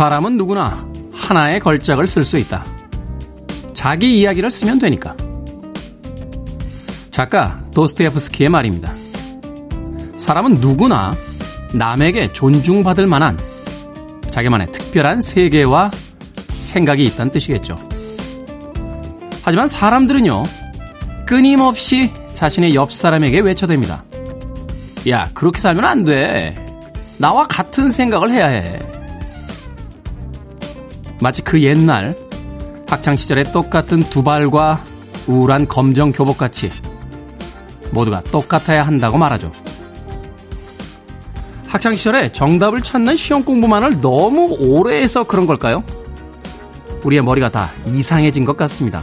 사람은 누구나 하나의 걸작을 쓸 수 있다. 자기 이야기를 쓰면 되니까. 작가 도스토옙스키의 말입니다. 사람은 누구나 남에게 존중받을 만한 자기만의 특별한 세계와 생각이 있다는 뜻이겠죠. 하지만 사람들은요, 끊임없이 자신의 옆 사람에게 외쳐댑니다. 야, 그렇게 살면 안 돼. 나와 같은 생각을 해야 해. 마치 그 옛날 학창시절에 똑같은 두 발과 우울한 검정 교복같이 모두가 똑같아야 한다고 말하죠. 학창시절에 정답을 찾는 시험 공부만을 너무 오래 해서 그런 걸까요? 우리의 머리가 다 이상해진 것 같습니다.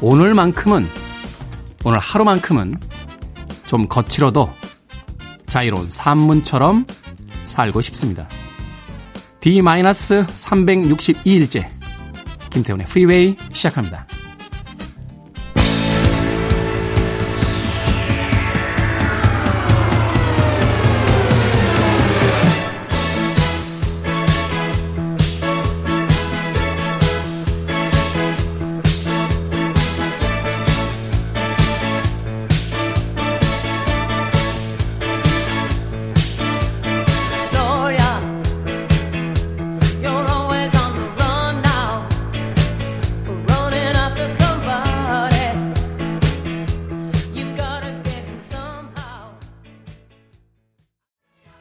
오늘만큼은, 오늘 하루만큼은 좀 거칠어도 자유로운 산문처럼 살고 싶습니다. D-362일째 김태훈의 프리웨이 시작합니다.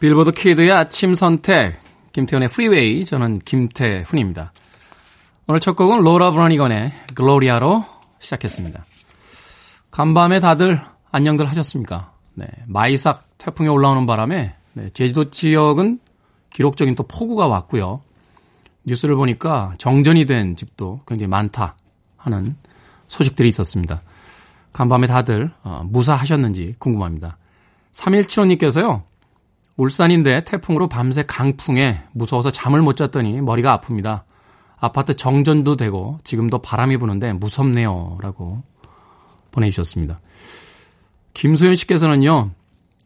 빌보드 키드의 아침 선택, 김태훈의 프리웨이, 저는 김태훈입니다. 오늘 첫 곡은 로라 브라니건의 Gloria로 시작했습니다. 간밤에 다들 안녕들 하셨습니까? 네, 마이삭 태풍이 올라오는 바람에 네, 제주도 지역은 기록적인 또 폭우가 왔고요. 뉴스를 보니까 정전이 된 집도 굉장히 많다 하는 소식들이 있었습니다. 간밤에 다들 어, 무사하셨는지 궁금합니다. 3175님께서요. 울산인데 태풍으로 밤새 강풍에 무서워서 잠을 못 잤더니 머리가 아픕니다. 아파트 정전도 되고 지금도 바람이 부는데 무섭네요. 라고 보내주셨습니다. 김소연 씨께서는요.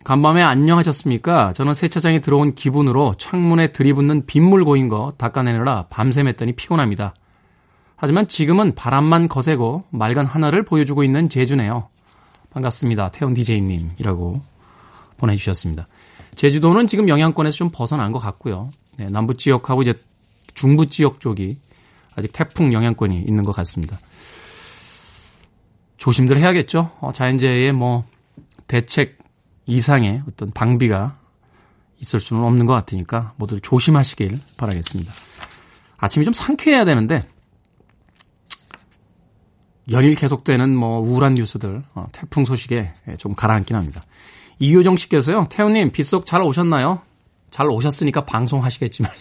간밤에 안녕하셨습니까? 저는 세차장에 들어온 기분으로 창문에 들이붓는 빗물 고인 거 닦아내느라 밤샘했더니 피곤합니다. 하지만 지금은 바람만 거세고 맑은 하늘을 보여주고 있는 제주네요. 반갑습니다. 태연 DJ님 이라고 보내주셨습니다. 제주도는 지금 영향권에서 좀 벗어난 것 같고요. 네, 남부 지역하고 이제 중부 지역 쪽이 아직 태풍 영향권이 있는 것 같습니다. 조심들 해야겠죠. 어, 자연재해의 뭐 대책 이상의 어떤 방비가 있을 수는 없는 것 같으니까 모두 조심하시길 바라겠습니다. 아침이 좀 상쾌해야 되는데 연일 계속되는 뭐 우울한 뉴스들 어, 태풍 소식에 좀 가라앉긴 합니다. 이효정 씨께서요, 태훈님, 빗속 잘 오셨나요? 잘 오셨으니까 방송하시겠지만.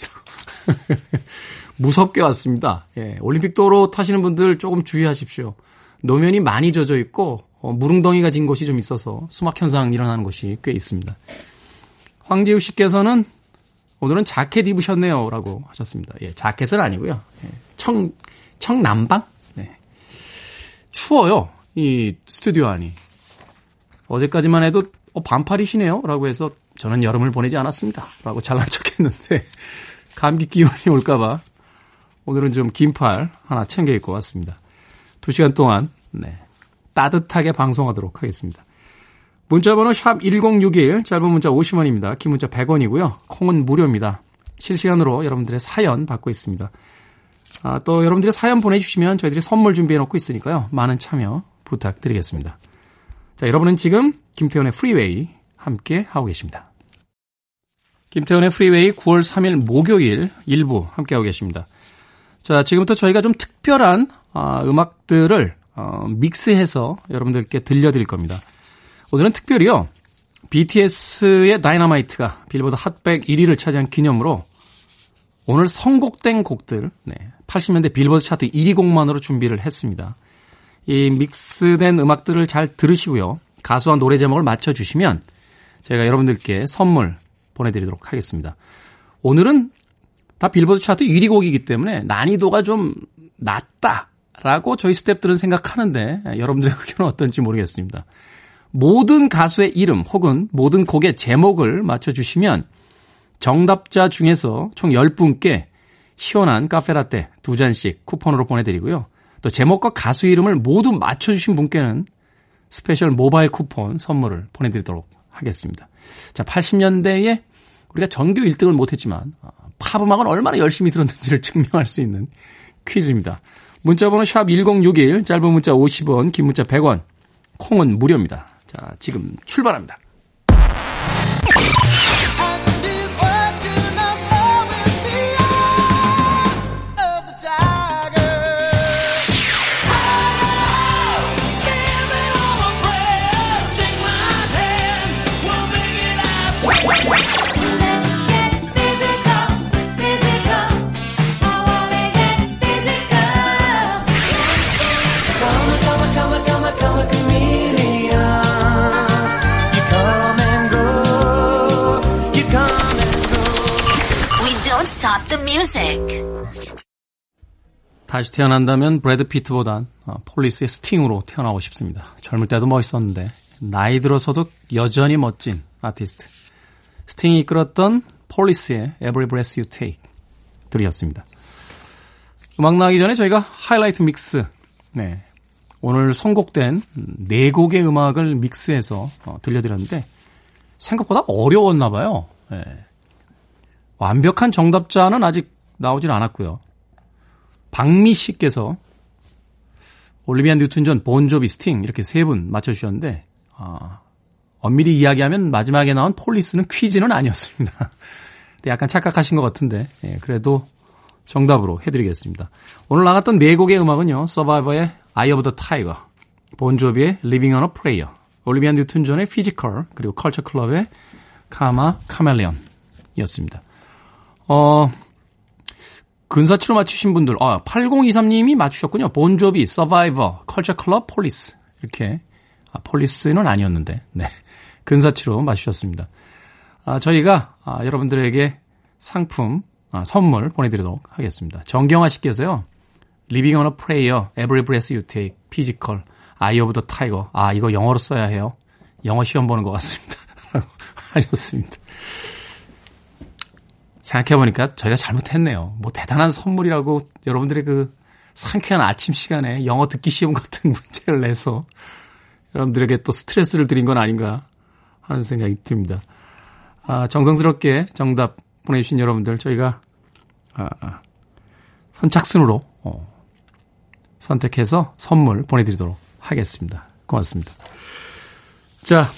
무섭게 왔습니다. 예, 올림픽 도로 타시는 분들 조금 주의하십시오. 노면이 많이 젖어 있고, 어, 무릉덩이가 진 곳이 좀 있어서 수막 현상 일어나는 곳이 꽤 있습니다. 황지우 씨께서는 오늘은 자켓 입으셨네요. 라고 하셨습니다. 예, 자켓은 아니고요. 예, 청, 청남방? 네. 추워요. 이 스튜디오 안이. 어제까지만 해도 어, 반팔이시네요. 라고 해서 저는 여름을 보내지 않았습니다. 라고 잘난 척 했는데, 감기 기운이 올까봐 오늘은 좀 긴팔 하나 챙겨 입고 왔습니다. 두 시간 동안, 네, 따뜻하게 방송하도록 하겠습니다. 문자번호 샵 1061, 짧은 문자 50원입니다. 긴 문자 100원이고요. 콩은 무료입니다. 실시간으로 여러분들의 사연 받고 있습니다. 아, 또 여러분들의 사연 보내주시면 저희들이 선물 준비해 놓고 있으니까요. 많은 참여 부탁드리겠습니다. 자, 여러분은 지금 김태훈의 프리웨이 함께 하고 계십니다. 김태훈의 프리웨이 9월 3일 목요일 일부 함께 하고 계십니다. 자, 지금부터 저희가 좀 특별한 어, 음악들을 어, 믹스해서 여러분들께 들려드릴 겁니다. 오늘은 특별히요. BTS의 다이너마이트가 빌보드 핫백 1위를 차지한 기념으로 오늘 선곡된 곡들, 네, 80년대 빌보드 차트 1위 곡만으로 준비를 했습니다. 이 믹스된 음악들을 잘 들으시고요. 가수와 노래 제목을 맞춰주시면 저희가 여러분들께 선물 보내드리도록 하겠습니다. 오늘은 다 빌보드 차트 1위 곡이기 때문에 난이도가 좀 낮다라고 저희 스탭들은 생각하는데 여러분들의 의견은 어떤지 모르겠습니다. 모든 가수의 이름 혹은 모든 곡의 제목을 맞춰주시면 정답자 중에서 총 10분께 시원한 카페라떼 두 잔씩 쿠폰으로 보내드리고요. 또 제목과 가수 이름을 모두 맞춰주신 분께는 스페셜 모바일 쿠폰 선물을 보내드리도록 하겠습니다. 자, 80년대에 우리가 전교 1등을 못했지만 어, 팝음악은 얼마나 열심히 들었는지를 증명할 수 있는 퀴즈입니다. 문자번호 샵 1061, 짧은 문자 50원, 긴 문자 100원, 콩은 무료입니다. 자, 지금 출발합니다. 다시 태어난다면 브래드 피트보단 어, 폴리스의 스팅으로 태어나고 싶습니다. 젊을 때도 멋있었는데 나이 들어서도 여전히 멋진 아티스트. 스팅이 이끌었던 폴리스의 Every Breath You Take 들으셨습니다. 음악 나가기 전에 저희가 하이라이트 믹스, 네. 오늘 선곡된 네 곡의 음악을 믹스해서 어, 들려드렸는데 생각보다 어려웠나 봐요. 네. 완벽한 정답자는 아직 나오진 않았고요. 박미 씨께서 올리비아 뉴튼 존, 본조비, 스팅 이렇게 세 분 맞춰주셨는데 아, 엄밀히 이야기하면 마지막에 나온 폴리스는 퀴즈는 아니었습니다. 약간 착각하신 것 같은데 예, 그래도 정답으로 해드리겠습니다. 오늘 나갔던 네 곡의 음악은요. 서바이버의 Eye of the Tiger, 본조비의 on a Prayer, 올리비아 뉴튼 존의 Physical, 그리고 컬처 클럽의 Karma Chameleon이었습니다. 어, 근사치로 맞추신 분들, 아, 8023님이 맞추셨군요. 본조비, 서바이버, 컬처 클럽, 폴리스. 이렇게. 아, 폴리스는 아니었는데, 네. 근사치로 맞추셨습니다. 아, 저희가, 아, 여러분들에게 상품, 아, 선물 보내드리도록 하겠습니다. 정경화 씨께서요, Living on a Prayer, Every Breath You Take, Physical, Eye of the Tiger. 아, 이거 영어로 써야 해요. 영어 시험 보는 것 같습니다. 하셨습니다. 생각해보니까 저희가 잘못했네요. 뭐 대단한 선물이라고 여러분들의 그 상쾌한 아침 시간에 영어 듣기 시험 같은 문제를 내서 여러분들에게 또 스트레스를 드린 건 아닌가 하는 생각이 듭니다. 아, 정성스럽게 정답 보내주신 여러분들 저희가 아, 아 선착순으로 어, 선택해서 선물 보내드리도록 하겠습니다. 고맙습니다. 자,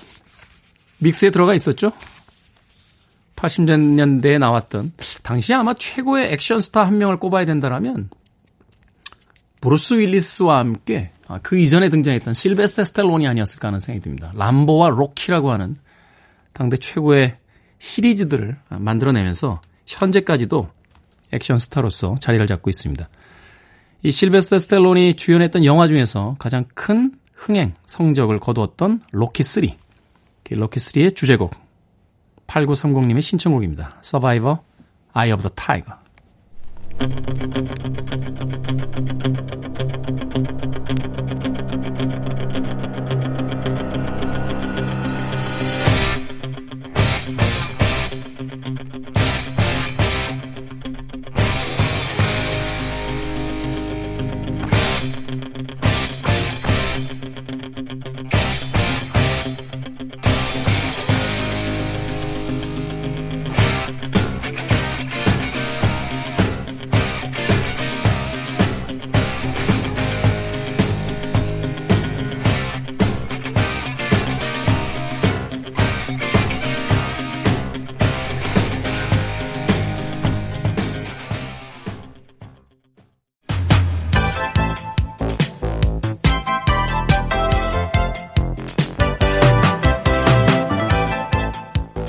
믹스에 들어가 있었죠? 80년대에 나왔던 당시 아마 최고의 액션 스타 한 명을 꼽아야 된다라면 브루스 윌리스와 함께 아, 그 이전에 등장했던 실베스터 스탤론이 아니었을까 하는 생각이 듭니다. 람보와 로키라고 하는 당대 최고의 시리즈들을 만들어내면서 현재까지도 액션 스타로서 자리를 잡고 있습니다. 이 실베스테 스텔론이 주연했던 영화 중에서 가장 큰 흥행 성적을 거두었던 로키 3. 로키 3의 주제곡 8930님의 신청곡입니다. Survivor, Eye of the Tiger.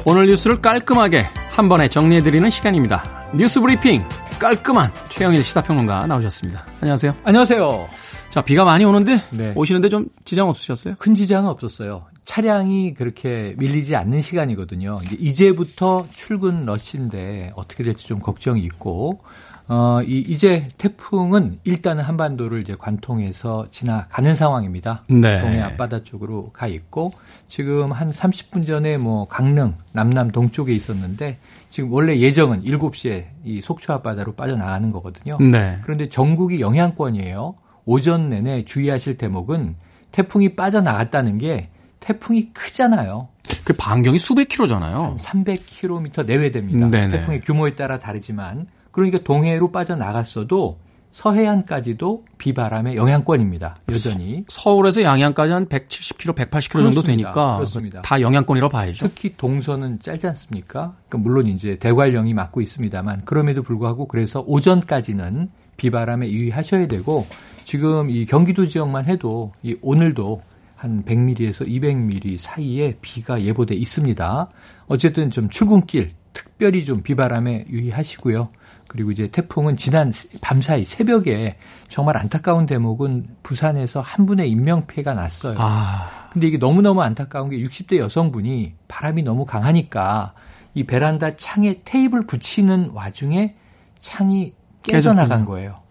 오늘 뉴스를 깔끔하게 한 번에 정리해드리는 시간입니다. 뉴스 브리핑 깔끔한 최영일 시사평론가 나오셨습니다. 안녕하세요. 안녕하세요. 자, 비가 많이 오는데 네. 오시는데 좀 지장 없으셨어요? 큰 지장은 없었어요. 차량이 그렇게 밀리지 않는 시간이거든요. 이제 이제부터 출근 러시인데 어떻게 될지 좀 걱정이 있고 어, 이, 이제 태풍은 일단은 한반도를 이제 관통해서 지나가는 상황입니다. 네. 동해 앞바다 쪽으로 가 있고 지금 한 30분 전에 뭐 강릉 남남 동쪽에 있었는데 지금 원래 예정은 7시에 이 속초 앞바다로 빠져나가는 거거든요. 네. 그런데 전국이 영향권이에요. 오전 내내 주의하실 대목은 태풍이 빠져나갔다는 게 태풍이 크잖아요. 그 반경이 수백 킬로잖아요. 300km 내외 됩니다. 네네. 태풍의 규모에 따라 다르지만 그러니까 동해로 빠져나갔어도 서해안까지도 비바람의 영향권입니다. 여전히. 서울에서 양양까지 한 170km, 180km 정도 그렇습니다. 되니까 그렇습니다. 다 영향권이라고 봐야죠. 특히 동서는 짧지 않습니까? 그러니까 물론 이제 대관령이 맡고 있습니다만 그럼에도 불구하고 그래서 오전까지는 비바람에 유의하셔야 되고 지금 이 경기도 지역만 해도 이 오늘도 한 100mm에서 200mm 사이에 비가 예보돼 있습니다. 어쨌든 좀 출근길 특별히 좀 비바람에 유의하시고요. 그리고 이제 태풍은 지난 밤사이 새벽에 정말 안타까운 대목은 부산에서 한 분의 인명 피해가 났어요. 아, 근데 이게 너무너무 안타까운 게 60대 여성분이 바람이 너무 강하니까 이 베란다 창에 테이블 붙이는 와중에 창이 깨져나간 거예요.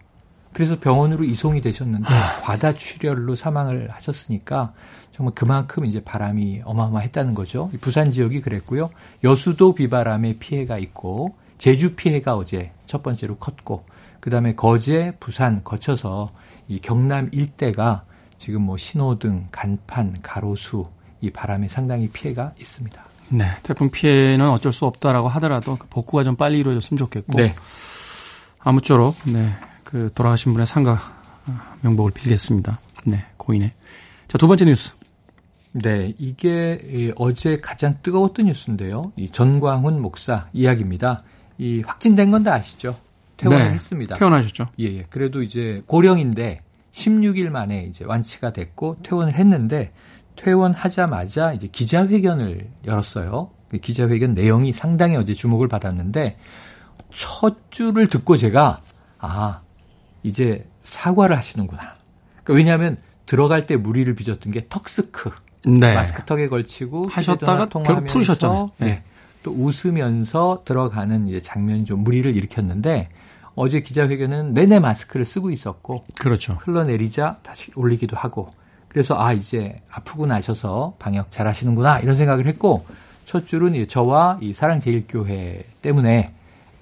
그래서 병원으로 이송이 되셨는데 과다 출혈로 사망을 하셨으니까 정말 그만큼 이제 바람이 어마어마했다는 거죠. 부산 지역이 그랬고요. 여수도 비바람의 피해가 있고 제주 피해가 어제 첫 번째로 컸고 그다음에 거제, 부산 거쳐서 이 경남 일대가 지금 뭐 신호등, 간판, 가로수 이 바람에 상당히 피해가 있습니다. 네. 태풍 피해는 어쩔 수 없다라고 하더라도 그 복구가 좀 빨리 이루어졌으면 좋겠고. 네. 아무쪼록, 네. 그 돌아가신 분의 상가 명복을 빌겠습니다. 네. 고인의. 자, 두 번째 뉴스. 네, 이게 이 어제 가장 뜨거웠던 뉴스인데요. 이 전광훈 목사 이야기입니다. 이 확진된 건 다 아시죠? 퇴원을 네. 했습니다. 퇴원하셨죠? 예, 예. 그래도 이제 고령인데 16일 만에 이제 완치가 됐고 퇴원을 했는데 퇴원하자마자 이제 기자회견을 열었어요. 그 기자회견 내용이 상당히 어제 주목을 받았는데 첫 줄을 듣고 제가 아 이제 사과를 하시는구나. 그러니까 왜냐하면 들어갈 때 무리를 빚었던 게 턱스크 네. 마스크 턱에 걸치고 하셨다가 결국 풀으셨잖아요. 예. 네. 또 웃으면서 들어가는 이제 장면이 좀 무리를 일으켰는데 어제 기자회견은 내내 마스크를 쓰고 있었고 그렇죠. 흘러내리자 다시 올리기도 하고 그래서 아 이제 아프고 나셔서 방역 잘 하시는구나 이런 생각을 했고 첫 줄은 이 저와 이 사랑제일교회 때문에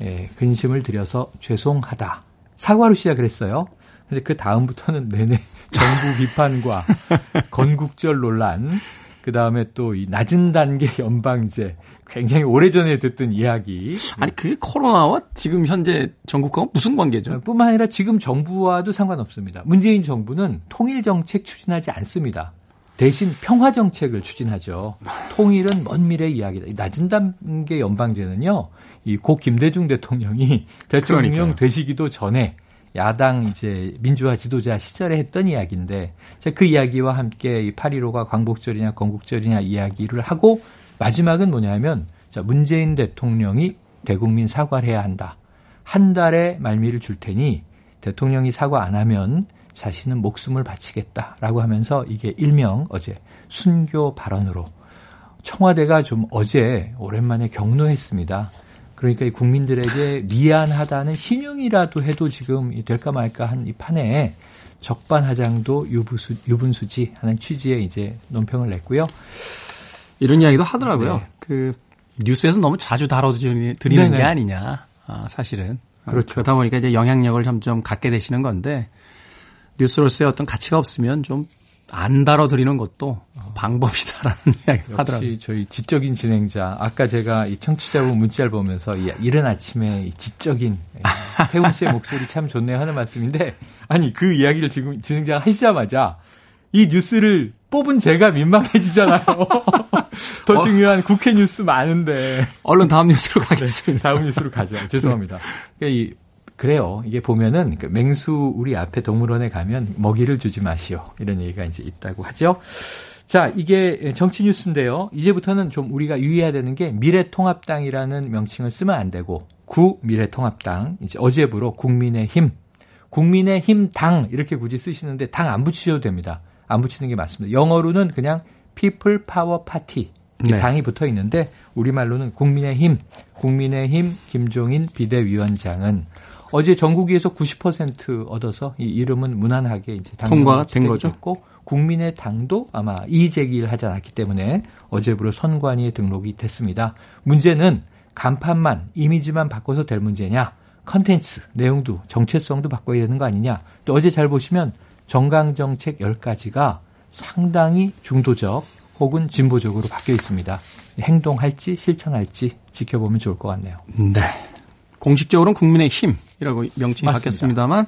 예, 근심을 드려서 죄송하다 사과로 시작을 했어요. 근데 그 다음부터는 내내 정부 비판과 건국절 논란, 그 다음에 또 이 낮은 단계 연방제, 굉장히 오래전에 듣던 이야기. 아니, 그게 코로나와 지금 현재 전국과 무슨 관계죠? 뿐만 아니라 지금 정부와도 상관없습니다. 문재인 정부는 통일 정책 추진하지 않습니다. 대신 평화 정책을 추진하죠. 통일은 먼 미래 이야기다. 이 낮은 단계 연방제는요, 이 고 김대중 대통령이 대통령 그러니까요. 되시기도 전에 야당 이제 민주화 지도자 시절에 했던 이야기인데, 그 이야기와 함께 이 8.15가 광복절이냐 건국절이냐 이야기를 하고, 마지막은 뭐냐면, 자, 문재인 대통령이 대국민 사과를 해야 한다. 한 달의 말미를 줄 테니 대통령이 사과 안 하면 자신은 목숨을 바치겠다라고 하면서 이게 일명 어제 순교 발언으로 청와대가 좀 어제 오랜만에 경로했습니다. 그러니까 이 국민들에게 미안하다는 신용이라도 해도 지금 이 될까 말까 한 이 판에 적반하장도 유분수지 하는 취지의 이제 논평을 냈고요. 이런 이야기도 하더라고요. 네. 그 뉴스에서 너무 자주 다뤄드리는 네네. 게 아니냐. 아, 사실은. 어, 그렇죠. 그러다 보니까 이제 영향력을 점점 갖게 되시는 건데 뉴스로서의 어떤 가치가 없으면 좀 안 다뤄드리는 것도 방법이다라는 이야기 하더라고요. 역시 저희 지적인 진행자 아까 제가 이 청취자분 문자를 보면서 이 이른 아침에 이 지적인 예, 태훈 씨의 목소리 참 좋네요 하는 말씀인데 아니 그 이야기를 지금 진행자가 하시자마자 이 뉴스를 뽑은 제가 민망해지잖아요. 더 어. 중요한 국회 뉴스 많은데 얼른 다음 뉴스로 가겠습니다. 다음 뉴스로 가죠. 죄송합니다. 그러니까 이 그래요. 이게 보면은 그 맹수 우리 앞에 동물원에 가면 먹이를 주지 마시오. 이런 얘기가 이제 있다고 하죠. 자, 이게 정치 뉴스인데요. 이제부터는 좀 우리가 유의해야 되는 게 미래통합당이라는 명칭을 쓰면 안 되고 구 미래통합당 이제 어제부로 국민의힘 국민의힘 당 이렇게 굳이 쓰시는데 당 안 붙이셔도 됩니다. 안 붙이는 게 맞습니다. 영어로는 그냥 People Power Party 이 네. 당이 붙어 있는데 우리말로는 국민의힘 국민의힘 김종인 비대위원장은 어제 전국위에서 90% 얻어서 이 이름은 무난하게 이제 통과가 된 거죠. 됐고 국민의 당도 아마 이의 제기를 하지 않았기 때문에 어제부로 선관위에 등록이 됐습니다. 문제는 간판만 이미지만 바꿔서 될 문제냐? 컨텐츠 내용도 정체성도 바꿔야 되는 거 아니냐? 또 어제 잘 보시면 정강 정책 10가지가 상당히 중도적 혹은 진보적으로 바뀌어 있습니다. 행동할지 실천할지 지켜보면 좋을 것 같네요. 네. 공식적으로는 국민의 힘이라고 명칭이 맞습니다. 바뀌었습니다만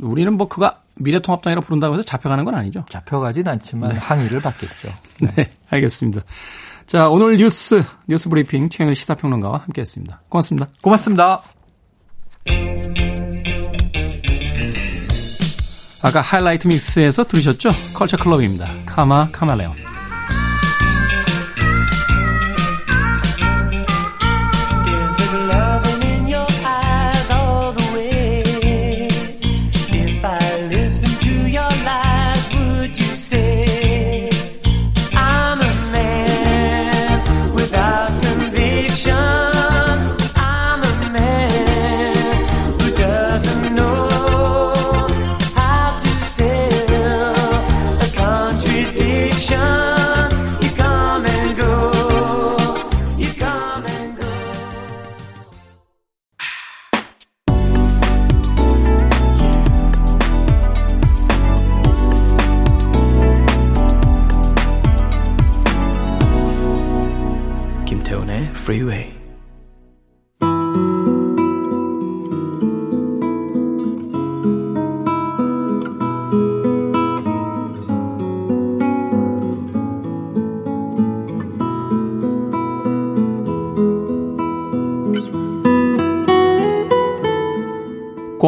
우리는 뭐 그가 미래통합당이라고 부른다고 해서 잡혀가는 건 아니죠. 잡혀가진 않지만 네. 항의를 받겠죠. 네. 네, 알겠습니다. 자, 오늘 뉴스, 뉴스 브리핑 최영일 시사평론가와 함께 했습니다. 고맙습니다. 고맙습니다. 아까 하이라이트 믹스에서 들으셨죠? 컬처 클럽입니다. 카마 카멜레온.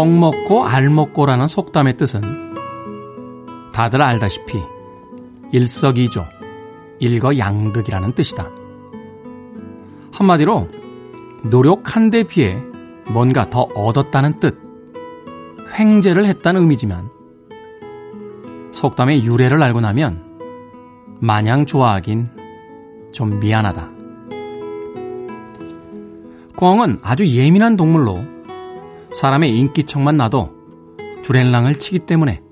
꼭 먹고 알 먹고라는 속담의 뜻은 다들 알다시피 일석이조, 일거양득이라는 뜻이다. 한마디로 노력한 데 비해 뭔가 더 얻었다는 뜻, 횡재를 했다는 의미지만 속담의 유래를 알고 나면 마냥 좋아하긴 좀 미안하다. 꿩은 아주 예민한 동물로 사람의 인기척만 나도 주랭랑을 치기 때문에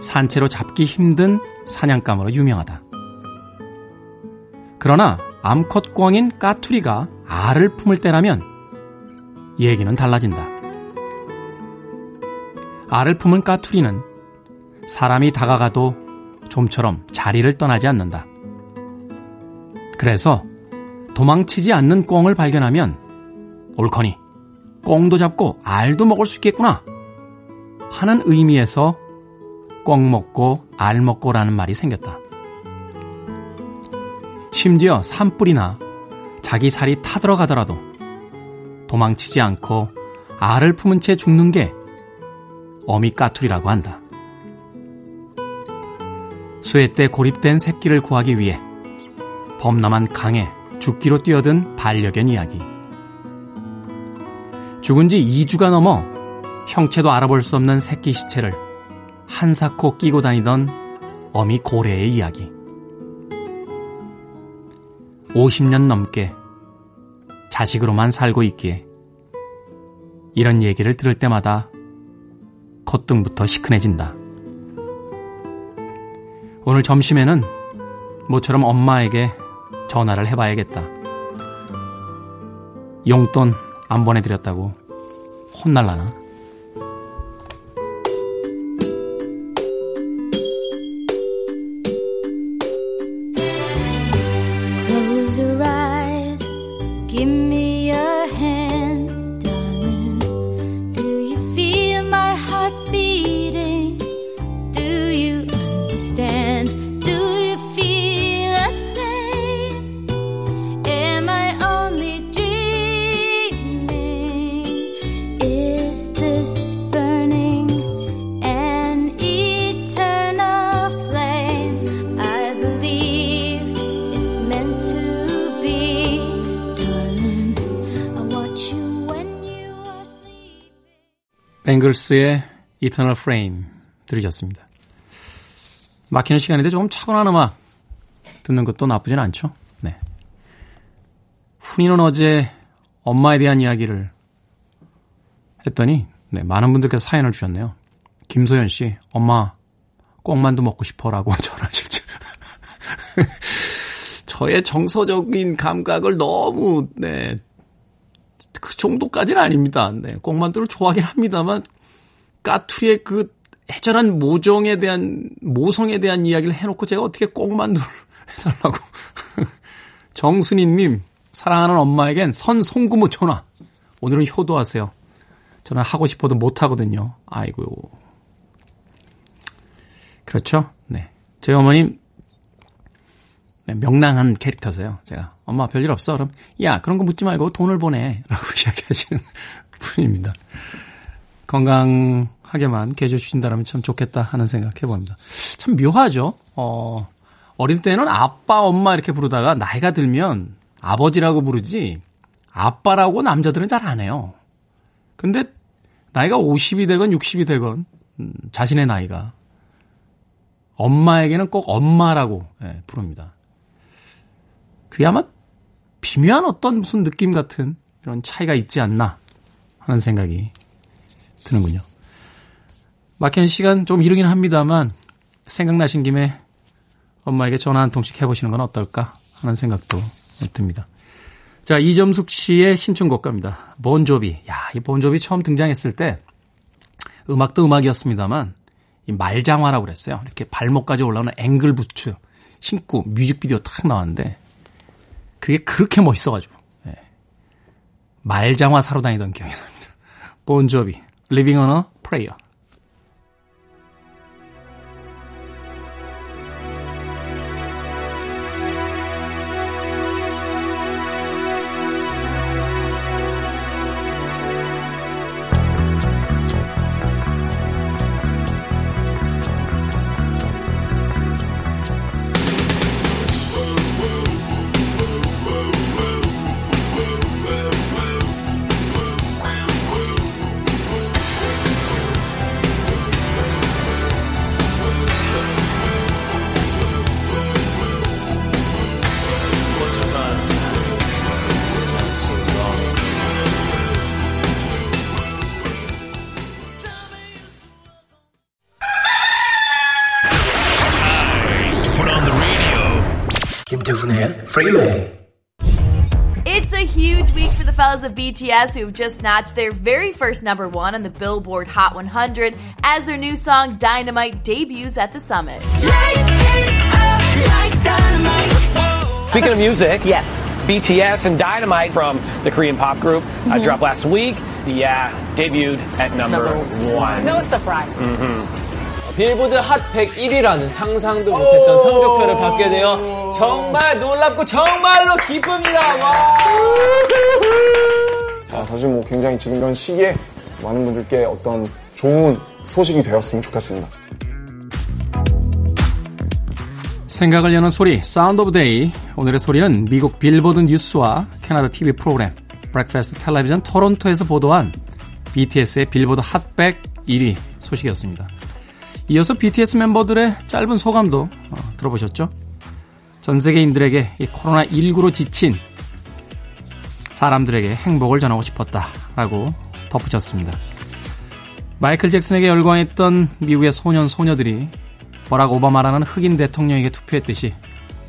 산채로 잡기 힘든 사냥감으로 유명하다. 그러나 암컷광인 까투리가 알을 품을 때라면 얘기는 달라진다. 알을 품은 까투리는 사람이 다가가도 좀처럼 자리를 떠나지 않는다. 그래서 도망치지 않는 꿩을 발견하면 옳거니 꿩도 잡고 알도 먹을 수 있겠구나 하는 의미에서 꿩 먹고 알 먹고라는 말이 생겼다. 심지어 산불이나 자기 살이 타들어가더라도 도망치지 않고 알을 품은 채 죽는 게 어미 까투리라고 한다. 수해 때 고립된 새끼를 구하기 위해 범람한 강에 죽기로 뛰어든 반려견 이야기. 죽은 지 2주가 넘어 형체도 알아볼 수 없는 새끼 시체를 한사코 끼고 다니던 어미 고래의 이야기. 50년 넘게 자식으로만 살고 있기에 이런 얘기를 들을 때마다 콧등부터 시큰해진다. 오늘 점심에는 모처럼 엄마에게 전화를 해봐야겠다. 용돈 안 보내드렸다고 혼날라나? 뱅글스의 Eternal Frame 들으셨습니다. 막히는 시간인데 조금 차분한 음악 듣는 것도 나쁘진 않죠. 네. 훈이는 어제 엄마에 대한 이야기를 했더니 네, 많은 분들께서 사연을 주셨네요. 김소연 씨, 엄마 꽁만두 먹고 싶어라고 전화하실 줄. 저의 정서적인 감각을 너무 네. 그 정도까지는 아닙니다. 네. 꽁만두를 좋아하긴 합니다만 까투리의 그 애절한 모종에 대한 모성에 대한 이야기를 해놓고 제가 어떻게 꽁만두를 해달라고 정순희님 사랑하는 엄마에겐 선 송구무 전화 오늘은 효도하세요. 저는 하고 싶어도 못 하거든요. 아이고 그렇죠? 네. 저희 어머님 네, 명랑한 캐릭터세요. 제가 엄마 별일 없어. 그럼 야 그런 거 묻지 말고 돈을 보내라고 이야기하시는 분입니다. 건강하게만 계셔 주신다면 참 좋겠다 하는 생각 해봅니다. 참 묘하죠. 어 어릴 때는 아빠 엄마 이렇게 부르다가 나이가 들면 아버지라고 부르지 아빠라고 남자들은 잘 안 해요. 근데 나이가 50이 되건 60이 되건 음, 자신의 나이가 엄마에게는 꼭 엄마라고 예, 부릅니다. 그게 아마 비묘한 어떤 무슨 느낌 같은 이런 차이가 있지 않나 하는 생각이 드는군요. 막힌 시간 좀 이르긴 합니다만 생각나신 김에 엄마에게 전화 한 통씩 해보시는 건 어떨까 하는 생각도 듭니다. 자, 이점숙 씨의 신청곡 갑니다. 본조비. 야, 이 본조비 처음 등장했을 때 음악도 음악이었습니다만 이 말장화라고 그랬어요. 이렇게 발목까지 올라오는 앵글 부츠 신고 뮤직비디오 탁 나왔는데 그게 그렇게 멋있어가지고 예. 말장화 사러 다니던 기억이 납니다. 본조비, Living on a Prayer. week for the fellas of BTS who've just notched their very first number one on the Billboard Hot 100 as their new song Dynamite debuts at the summit. Speaking of music, yes, BTS and Dynamite from the Korean pop group uh, dropped last week. Yeah, debuted at number, one. No surprise. 빌보드 핫 101이라는 상상도 못했던 성적표를 받게 되어 정말 놀랍고 정말로 기쁩니다. 와. 아, 사실 뭐 굉장히 지금 이런 시기에 많은 분들께 어떤 좋은 소식이 되었으면 좋겠습니다. 생각을 여는 소리, Sound of Day. 오늘의 소리는 미국 빌보드 뉴스와 캐나다 TV 프로그램 Breakfast Television Toronto에서 보도한 BTS의 빌보드 Hot백 1위 소식이었습니다. 이어서 BTS 멤버들의 짧은 소감도 어, 들어보셨죠? 전 세계인들에게 이 코로나19로 지친 사람들에게 행복을 전하고 싶었다 라고 덧붙였습니다. 마이클 잭슨에게 열광했던 미국의 소년 소녀들이 버락 오바마라는 흑인 대통령에게 투표했듯이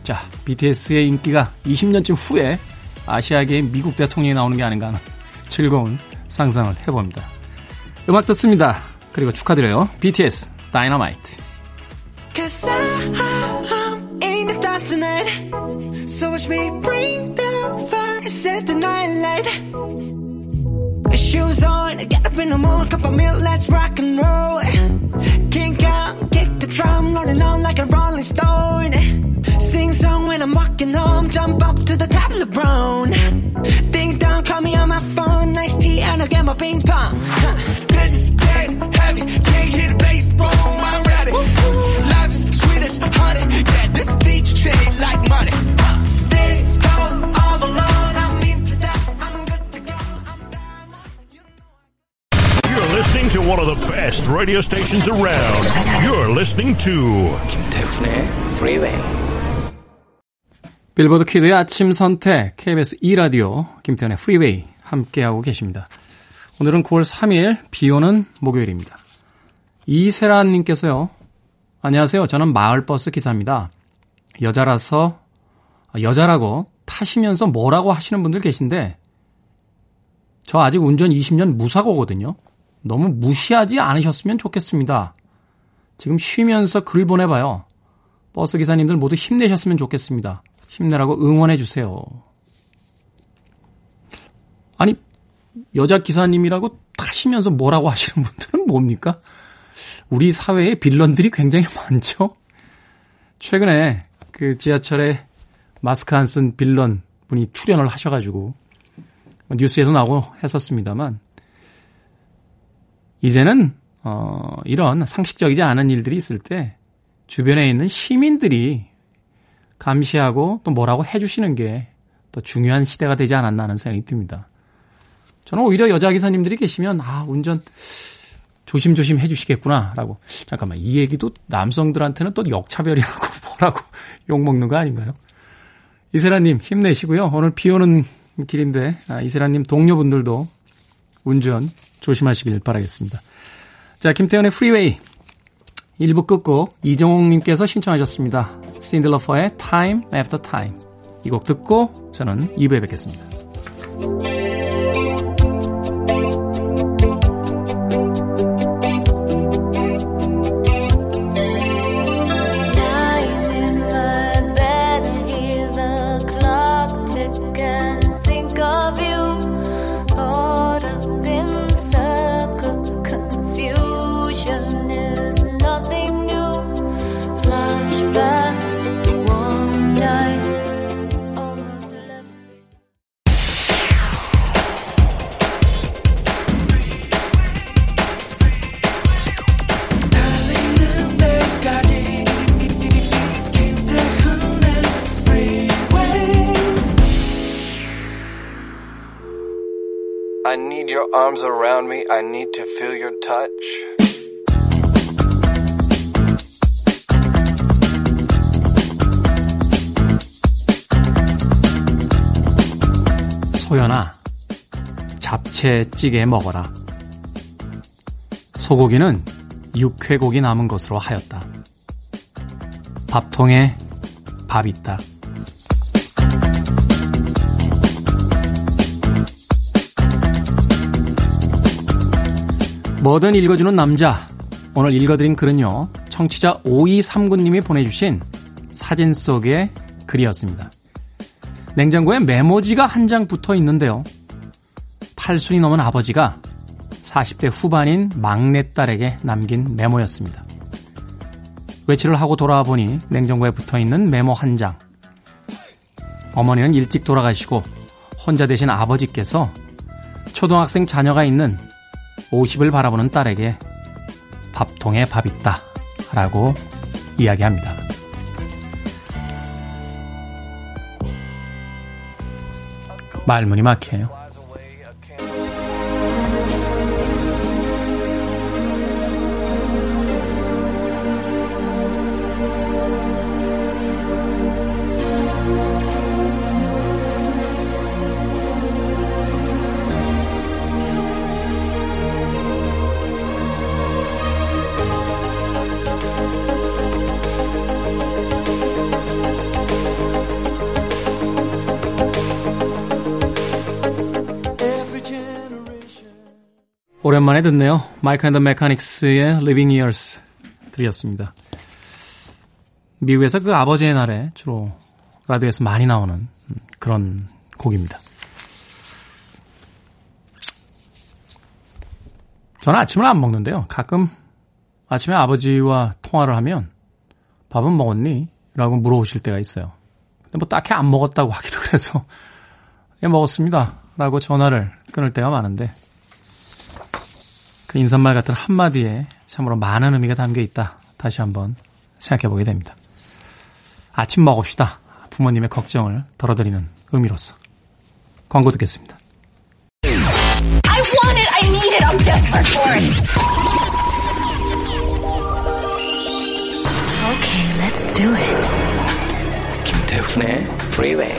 자 BTS의 인기가 20년쯤 후에 아시아계의 미국 대통령이 나오는 게 아닌가 하는 즐거운 상상을 해봅니다. 음악 듣습니다. 그리고 축하드려요. BTS Dynamite. Cause I'm in the stars tonight. So watch me bring the set the night light. Shoes on, get up in the morning, cup of milk, let's rock and roll. Kink out, kick the drum, rolling on like a rolling stone. Sing song when I'm walking home, jump up to the top of the brown. Ding dong, call me on my phone, nice tea, and I'll get my ping pong. This is dead heavy, can't hear the bass boom, I'm ready. Life is sweet as honey, yeah, this beach chain like money. One of the best radio stations around. You're listening to 김태훈의 Freeway. 빌보드 키드의 아침 선택 KBS 2 라디오 김태현의 프리웨이 함께하고 계십니다. 오늘은 9월 3일 비 오는 목요일입니다. 이세란님께서요. 안녕하세요. 저는 마을버스 기사입니다. 여자라서, 여자라고 타시면서 뭐라고 하시는 분들 계신데, 저 아직 운전 20년 무사고거든요. 너무 무시하지 않으셨으면 좋겠습니다. 지금 쉬면서 글 보내봐요. 버스 기사님들 모두 힘내셨으면 좋겠습니다. 힘내라고 응원해주세요. 아니, 여자 기사님이라고 타시면서 뭐라고 하시는 분들은 뭡니까? 우리 사회에 빌런들이 굉장히 많죠? 최근에 그 지하철에 마스크 안 쓴 빌런 분이 출연을 하셔가지고 뉴스에도 나오고 했었습니다만 이제는 어 이런 상식적이지 않은 일들이 있을 때 주변에 있는 시민들이 감시하고 또 뭐라고 해주시는 게더 중요한 시대가 되지 않았나 하는 생각이 듭니다. 저는 오히려 여자 기사님들이 계시면 아 운전 조심조심 해주시겠구나라고 잠깐만 이 얘기도 남성들한테는 또 역차별이라고 뭐라고 욕 먹는 거 아닌가요? 이세라님 힘내시고요. 오늘 비 오는 길인데 아, 이세라님 동료분들도 운전 조심하시길 바라겠습니다. 자 김태현의 프리웨이 1부 끝곡 이정옥님께서 신청하셨습니다. 신들러퍼의 Time After Time 이 곡 듣고 저는 2부에 뵙겠습니다. I need to feel your touch. 소연아, 잡채찌개 먹어라. 소고기는 육회고기 남은 것으로 하였다. 밥통에 밥 있다. 뭐든 읽어주는 남자. 오늘 읽어드린 글은요, 청취자 5239님이 보내주신 사진 속의 글이었습니다. 냉장고에 메모지가 한 장 붙어 있는데요. 팔순이 넘은 아버지가 40대 후반인 막내딸에게 남긴 메모였습니다. 외출을 하고 돌아와 보니 냉장고에 붙어 있는 메모 한 장. 어머니는 일찍 돌아가시고 혼자 되신 아버지께서 초등학생 자녀가 있는 50을 바라보는 딸에게 밥통에 밥 있다 라고 이야기합니다. 말문이 막히네요. 오랜만에 듣네요. 마이크 앤더 메카닉스의 Living Years 들이었습니다. 미국에서 그 아버지의 날에 주로 라디오에서 많이 나오는 그런 곡입니다. 저는 아침을 안 먹는데요. 가끔 아침에 아버지와 통화를 하면 밥은 먹었니? 라고 물어보실 때가 있어요. 근데 뭐 딱히 안 먹었다고 하기도 그래서 예, 먹었습니다. 라고 전화를 끊을 때가 많은데 그 인사말 같은 한마디에 참으로 많은 의미가 담겨 있다. 다시 한번 생각해 보게 됩니다. 아침 먹읍시다. 부모님의 걱정을 덜어드리는 의미로서. 광고 듣겠습니다. I want it. I need it. I'm desperate for it. Okay, let's do it. 김태훈의 Freeway.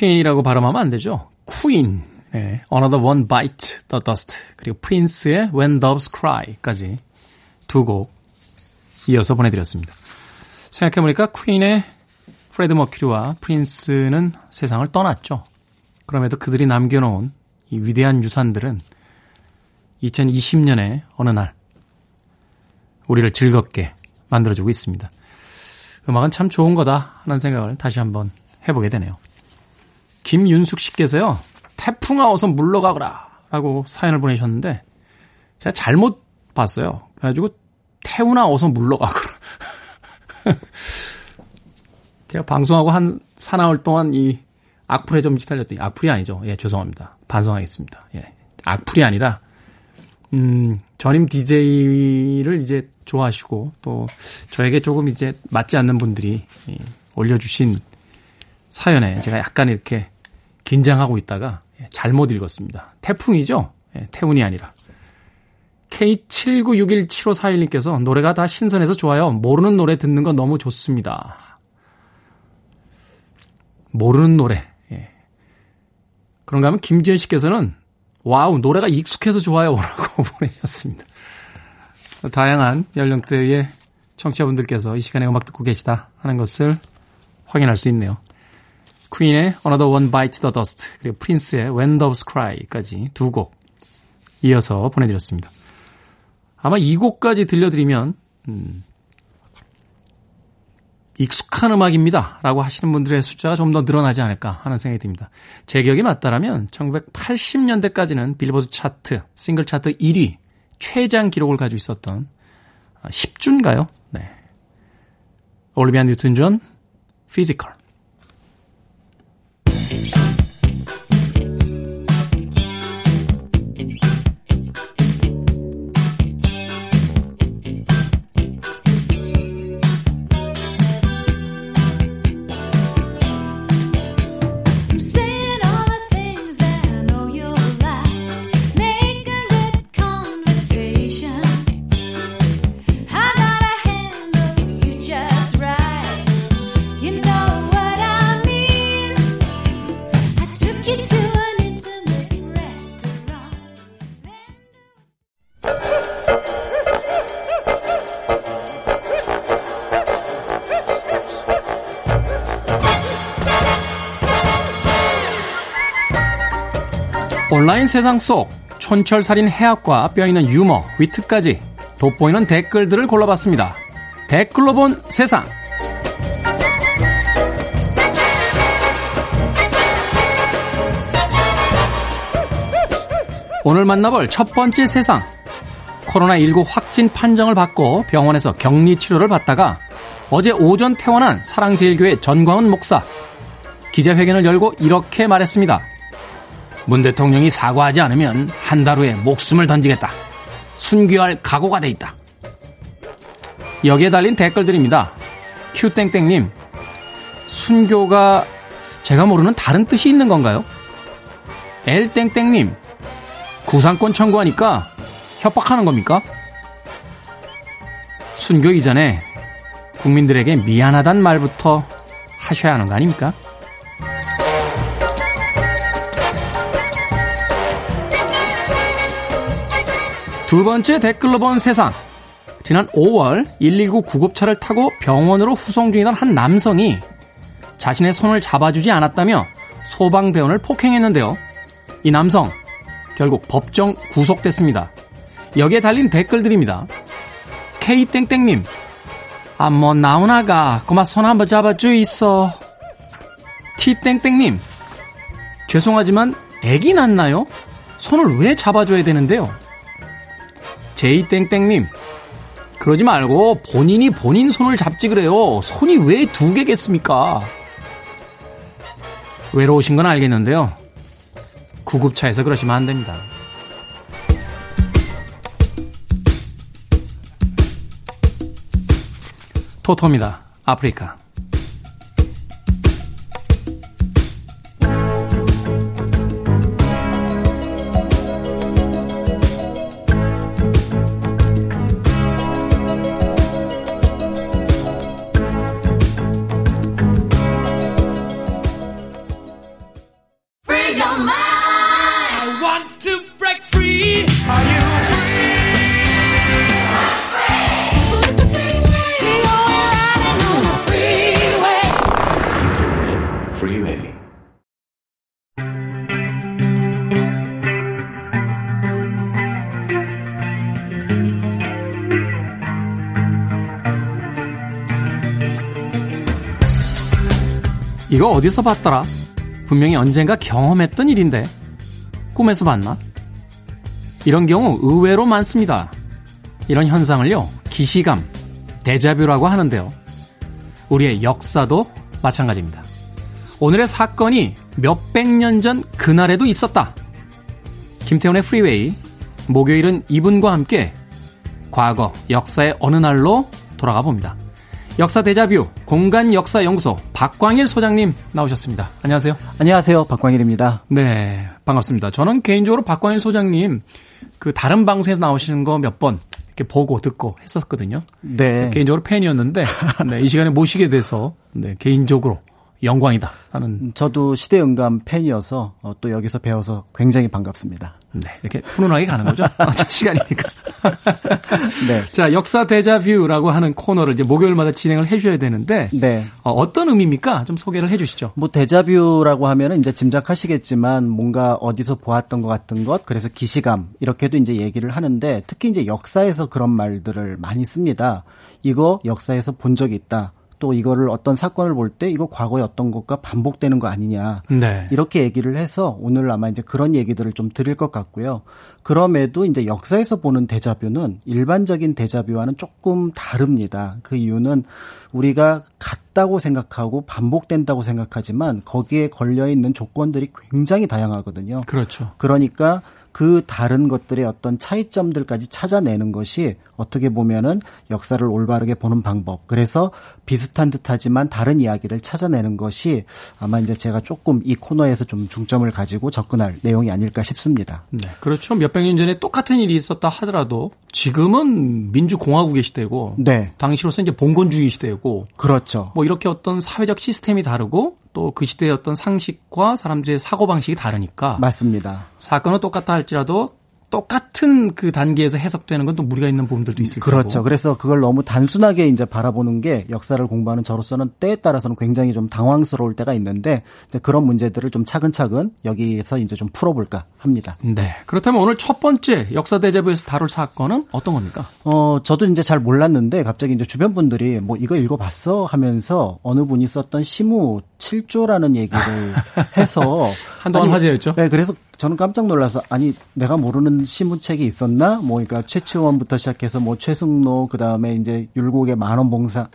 퀸이라고 발음하면 안 되죠. 퀸. 네. Another One Bite the Dust. 그리고 프린스의 When Doves Cry까지 두 곡 이어서 보내드렸습니다. 생각해보니까 퀸의 프레드 머큐리와 프린스는 세상을 떠났죠. 그럼에도 그들이 남겨놓은 이 위대한 유산들은 2020년에 어느 날 우리를 즐겁게 만들어주고 있습니다. 음악은 참 좋은 거다 하는 생각을 다시 한번 해보게 되네요. 김윤숙 씨께서요, 태풍아 어서 물러가거라 라고 사연을 보내셨는데, 제가 잘못 봤어요. 그래가지고, 태우나 어서 물러가거라. 제가 방송하고 한 사나흘 동안 이 악플에 좀 시달렸더니, 악플이 아니죠. 예, 죄송합니다. 반성하겠습니다. 예. 악플이 아니라, 음, 전임 DJ를 이제 좋아하시고, 또, 저에게 조금 이제 맞지 않는 분들이 예, 올려 주신 사연에 제가 약간 이렇게 긴장하고 있다가 예, 잘못 읽었습니다. 태풍이죠? 예, 태운이 아니라. K79617541님께서 노래가 다 신선해서 좋아요. 모르는 노래 듣는 거 너무 좋습니다. 모르는 노래. 예. 그런가 하면 김지현 씨께서는 wow, 노래가 익숙해서 좋아요. 라고 보내셨습니다. 다양한 연령대의 청취자분들께서 이 시간에 음악 듣고 계시다 하는 것을 확인할 수 있네요. 퀸의 Another One Bites the Dust 그리고 프린스의 When Doves Cry까지 두 곡 이어서 보내드렸습니다. 아마 이 곡까지 들려드리면 음, 익숙한 음악입니다 라고 하시는 분들의 숫자가 좀 더 늘어나지 않을까 하는 생각이 듭니다. 제 기억이 맞다라면 1980년대까지는 빌보드 차트, 싱글 차트 1위 최장 기록을 가지고 있었던 10주인가요? 네. 올리비아 뉴튼 존, 피지컬. 온라인 세상 속 촌철살인 해학과 뼈있는 유머, 위트까지 돋보이는 댓글들을 골라봤습니다. 댓글로 본 세상. 오늘 만나볼 첫 번째 세상. 코로나19 확진 판정을 받고 병원에서 격리 치료를 받다가 어제 오전 퇴원한 사랑제일교회 전광훈 목사. 기자회견을 열고 이렇게 말했습니다. 문 대통령이 사과하지 않으면 한 달 후에 목숨을 던지겠다. 순교할 각오가 돼 있다. 여기에 달린 댓글들입니다. 큐땡땡님, 순교가 제가 모르는 다른 뜻이 있는 건가요? L땡땡님, 구상권 청구하니까 협박하는 겁니까? 순교 이전에 국민들에게 미안하단 말부터 하셔야 하는 거 아닙니까? 두 번째 댓글로 본 세상. 지난 5월 119 구급차를 타고 병원으로 후송 중이던 한 남성이 자신의 손을 잡아주지 않았다며 소방대원을 폭행했는데요. 이 남성, 결국 법정 구속됐습니다. 여기에 달린 댓글들입니다. K땡땡님, 아, 뭐, 나오나가, 그만 손 한번 잡아주 있어. T땡땡님, 죄송하지만, 애기 낳나요? 손을 왜 잡아줘야 되는데요? 제이땡땡님, 그러지 말고 본인이 본인 손을 잡지 그래요. 손이 왜 두 개겠습니까? 외로우신 건 알겠는데요. 구급차에서 그러시면 안 됩니다. 토토입니다. 아프리카. 어디서 봤더라? 분명히 언젠가 경험했던 일인데 꿈에서 봤나? 이런 경우 의외로 많습니다. 이런 현상을요, 기시감, 데자뷰라고 하는데요. 우리의 역사도 마찬가지입니다. 오늘의 사건이 몇백 년 전 그날에도 있었다. 김태훈의 프리웨이, 목요일은 이분과 함께 과거, 역사의 어느 날로 돌아가 봅니다. 역사 대자뷰 공간 역사 연구소 박광일 소장님 나오셨습니다. 안녕하세요. 안녕하세요. 박광일입니다. 네, 반갑습니다. 저는 개인적으로 박광일 소장님 그 다른 방송에서 나오시는 거 몇 번 이렇게 보고 듣고 했었거든요. 네. 개인적으로 팬이었는데 네, 이 시간에 모시게 돼서 네, 개인적으로 영광이다 하는 저도 시대음감 팬이어서 어, 또 여기서 배워서 굉장히 반갑습니다. 네, 이렇게 훈훈하게 가는 거죠. 어차 시간이니까. 네. 자, 역사 대자뷰라고 하는 코너를 이제 목요일마다 진행을 해줘야 되는데 네. 어, 떤 의미입니까? 좀 소개를 해주시죠. 뭐 데자뷰라고 하면은 이제 짐작하시겠지만 뭔가 어디서 보았던 것 같은 것 그래서 기시감 이렇게도 이제 얘기를 하는데 특히 이제 역사에서 그런 말들을 많이 씁니다. 이거 역사에서 본 적이 있다. 또 이거를 어떤 사건을 볼 때 이거 과거에 어떤 것과 반복되는 거 아니냐. 네. 이렇게 얘기를 해서 오늘 아마 이제 그런 얘기들을 좀 드릴 것 같고요. 그럼에도 이제 역사에서 보는 데자뷰는 일반적인 데자뷰와는 조금 다릅니다. 그 이유는 우리가 같다고 생각하고 반복된다고 생각하지만 거기에 걸려 있는 조건들이 굉장히 다양하거든요. 그렇죠. 그러니까 그 다른 것들의 어떤 차이점들까지 찾아내는 것이 어떻게 보면은 역사를 올바르게 보는 방법. 그래서 비슷한 듯하지만 다른 이야기를 찾아내는 것이 아마 이제 제가 조금 이 코너에서 좀 중점을 가지고 접근할 내용이 아닐까 싶습니다. 네. 그렇죠. 몇백 년 전에 똑같은 일이 있었다 하더라도 지금은 민주공화국의 시대고 네. 당시로서 이제 봉건주의 시대고 그렇죠. 뭐 이렇게 어떤 사회적 시스템이 다르고 또 그 시대의 어떤 상식과 사람들의 사고 방식이 다르니까 맞습니다. 사건은 똑같다 할지라도 똑같은 그 단계에서 해석되는 건 또 무리가 있는 부분들도 있을 거고. 그렇죠. 그래서 그걸 너무 단순하게 이제 바라보는 게 역사를 공부하는 저로서는 때에 따라서는 굉장히 좀 당황스러울 때가 있는데 그런 문제들을 좀 차근차근 여기에서 이제 좀 풀어볼까 합니다. 네. 그렇다면 오늘 첫 번째 역사 대자부에서 다룰 사건은 어떤 겁니까? 어, 저도 이제 잘 몰랐는데 갑자기 이제 주변 분들이 뭐 이거 읽어봤어 하면서 어느 분이 썼던 시무 7조라는 얘기를 해서 한동안 아니, 화제였죠. 네, 그래서 저는 깜짝 놀라서 아니 내가 모르는 신문책이 있었나? 뭐 그러니까 최치원부터 시작해서 뭐 최승로 그다음에 이제 율곡의 만원 봉사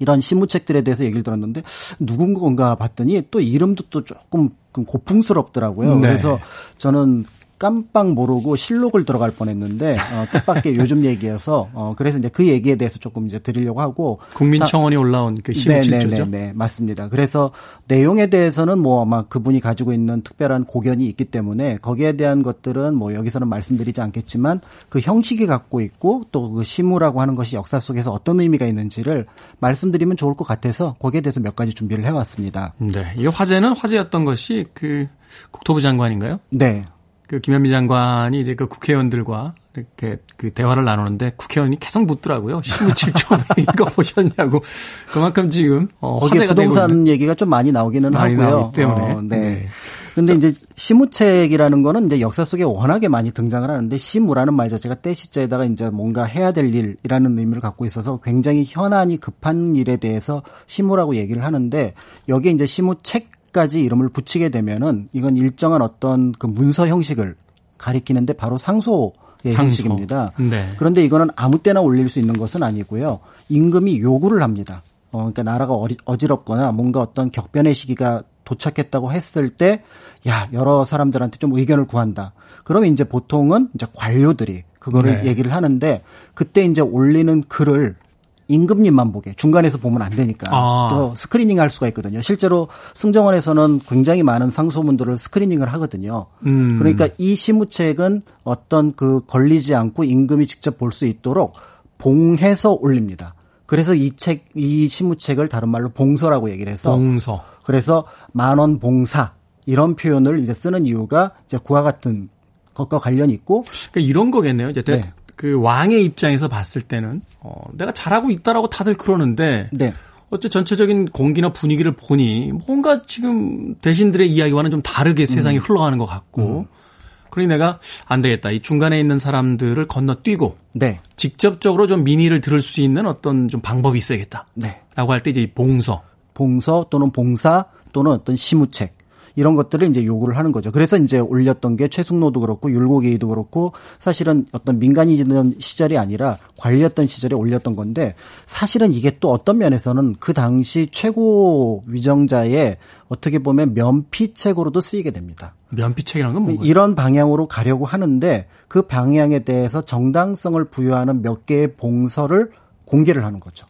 이런 신문책들에 대해서 얘기를 들었는데 누군 건가 봤더니 또 이름도 또 조금 고풍스럽더라고요. 네. 그래서 저는 깜빡 모르고 실록을 들어갈 뻔했는데 어, 뜻밖의 요즘 얘기여서 어, 그래서 이제 그 얘기에 대해서 조금 이제 드리려고 하고 국민청원이 올라온 그 네, 네, 시민칠조죠. 네, 네, 맞습니다. 그래서 내용에 대해서는 뭐 아마 그분이 가지고 있는 특별한 고견이 있기 때문에 거기에 대한 것들은 뭐 여기서는 말씀드리지 않겠지만 그 형식이 갖고 있고 또 그 시무라고 하는 것이 역사 속에서 어떤 의미가 있는지를 말씀드리면 좋을 것 같아서 거기에 대해서 몇 가지 준비를 해왔습니다. 네. 이 화제는 화제였던 것이 그 국토부 장관인가요? 네. 그 김현미 장관이 이제 그 국회의원들과 이렇게 그 대화를 나누는데 국회의원이 계속 묻더라고요. 17조 이거 보셨냐고. 그만큼 지금 어, 화제가 부동산. 얘기가 좀 많이 나오기는 많이 하고요. 때문에. 어, 네. 네. 근데 이제 시무책이라는 거는 이제 역사 속에 워낙에 많이 등장을 하는데 시무라는 말 자체가 때 시자에다가 이제 뭔가 해야 될 일이라는 의미를 갖고 있어서 굉장히 현안이 급한 일에 대해서 시무라고 얘기를 하는데 여기에 이제 시무책 까지 이름을 붙이게 되면은 이건 일정한 어떤 그 문서 형식을 가리키는데 바로 상소의 상소. 형식입니다. 네. 그런데 이거는 아무 때나 올릴 수 있는 것은 아니고요. 임금이 요구를 합니다. 어, 그러니까 나라가 어리, 어지럽거나 뭔가 어떤 격변의 시기가 도착했다고 했을 때, 야, 여러 사람들한테 좀 의견을 구한다. 그러면 이제 보통은 이제 관료들이 그거를 네. 얘기를 하는데, 그때 이제 올리는 글을 임금님만 보게 중간에서 보면 안 되니까 아. 또 screening 할 수가 있거든요. 실제로 승정원에서는 굉장히 많은 상소문들을 screening을 하거든요. 음. 그러니까 이 시무책은 어떤 그 걸리지 않고 임금이 직접 볼 수 있도록 봉해서 올립니다. 그래서 이 책, 이 시무책을 다른 말로 봉사라고 얘기를 해서 봉사. 그래서 만언 봉사 이런 표현을 이제 쓰는 이유가 이제 그와 같은 것과 관련이 있고 그러니까 이런 거겠네요. 이제 네. 그 왕의 입장에서 봤을 때는 어, 내가 잘하고 있다라고 다들 그러는데 네. 어째 전체적인 공기나 분위기를 보니 뭔가 지금 대신들의 이야기와는 좀 다르게 세상이 흘러가는 것 같고 그러니 내가 안 되겠다. 이 중간에 있는 사람들을 건너뛰고 네. 직접적으로 좀 민의를 들을 수 있는 어떤 좀 방법이 있어야겠다. 네. 라고 할 때 이제 이 봉서. 봉서 또는 봉사 또는 어떤 시무책 이런 것들을 이제 요구를 하는 거죠. 그래서 이제 올렸던 게 최승로도 그렇고 율곡이도 그렇고 사실은 어떤 민간이던 시절이 아니라 관리였던 시절에 올렸던 건데 사실은 이게 또 어떤 면에서는 그 당시 최고 위정자의 어떻게 보면 면피책으로도 쓰이게 됩니다. 면피책이라는 건 뭔가요? 이런 방향으로 가려고 하는데 그 방향에 대해서 정당성을 부여하는 몇 개의 봉서를 공개를 하는 거죠.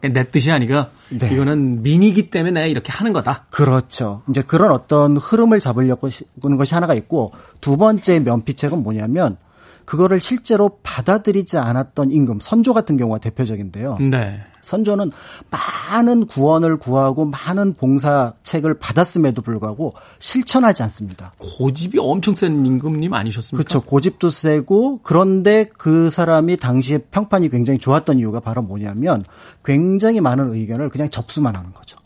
내 뜻이 아니라 네. 이거는 민이기 때문에 내가 이렇게 하는 거다. 그렇죠. 이제 그런 어떤 흐름을 잡으려고 하는 것이 하나가 있고 두 번째 면피책은 뭐냐면 그거를 실제로 받아들이지 않았던 임금, 선조 같은 경우가 대표적인데요. 네. 선조는 많은 구원을 구하고 많은 봉사책을 받았음에도 불구하고 실천하지 않습니다. 고집이 엄청 센 임금님 아니셨습니까? 그렇죠. 고집도 세고 그런데 그 사람이 당시에 평판이 굉장히 좋았던 이유가 바로 뭐냐면 굉장히 많은 의견을 그냥 접수만 하는 거죠.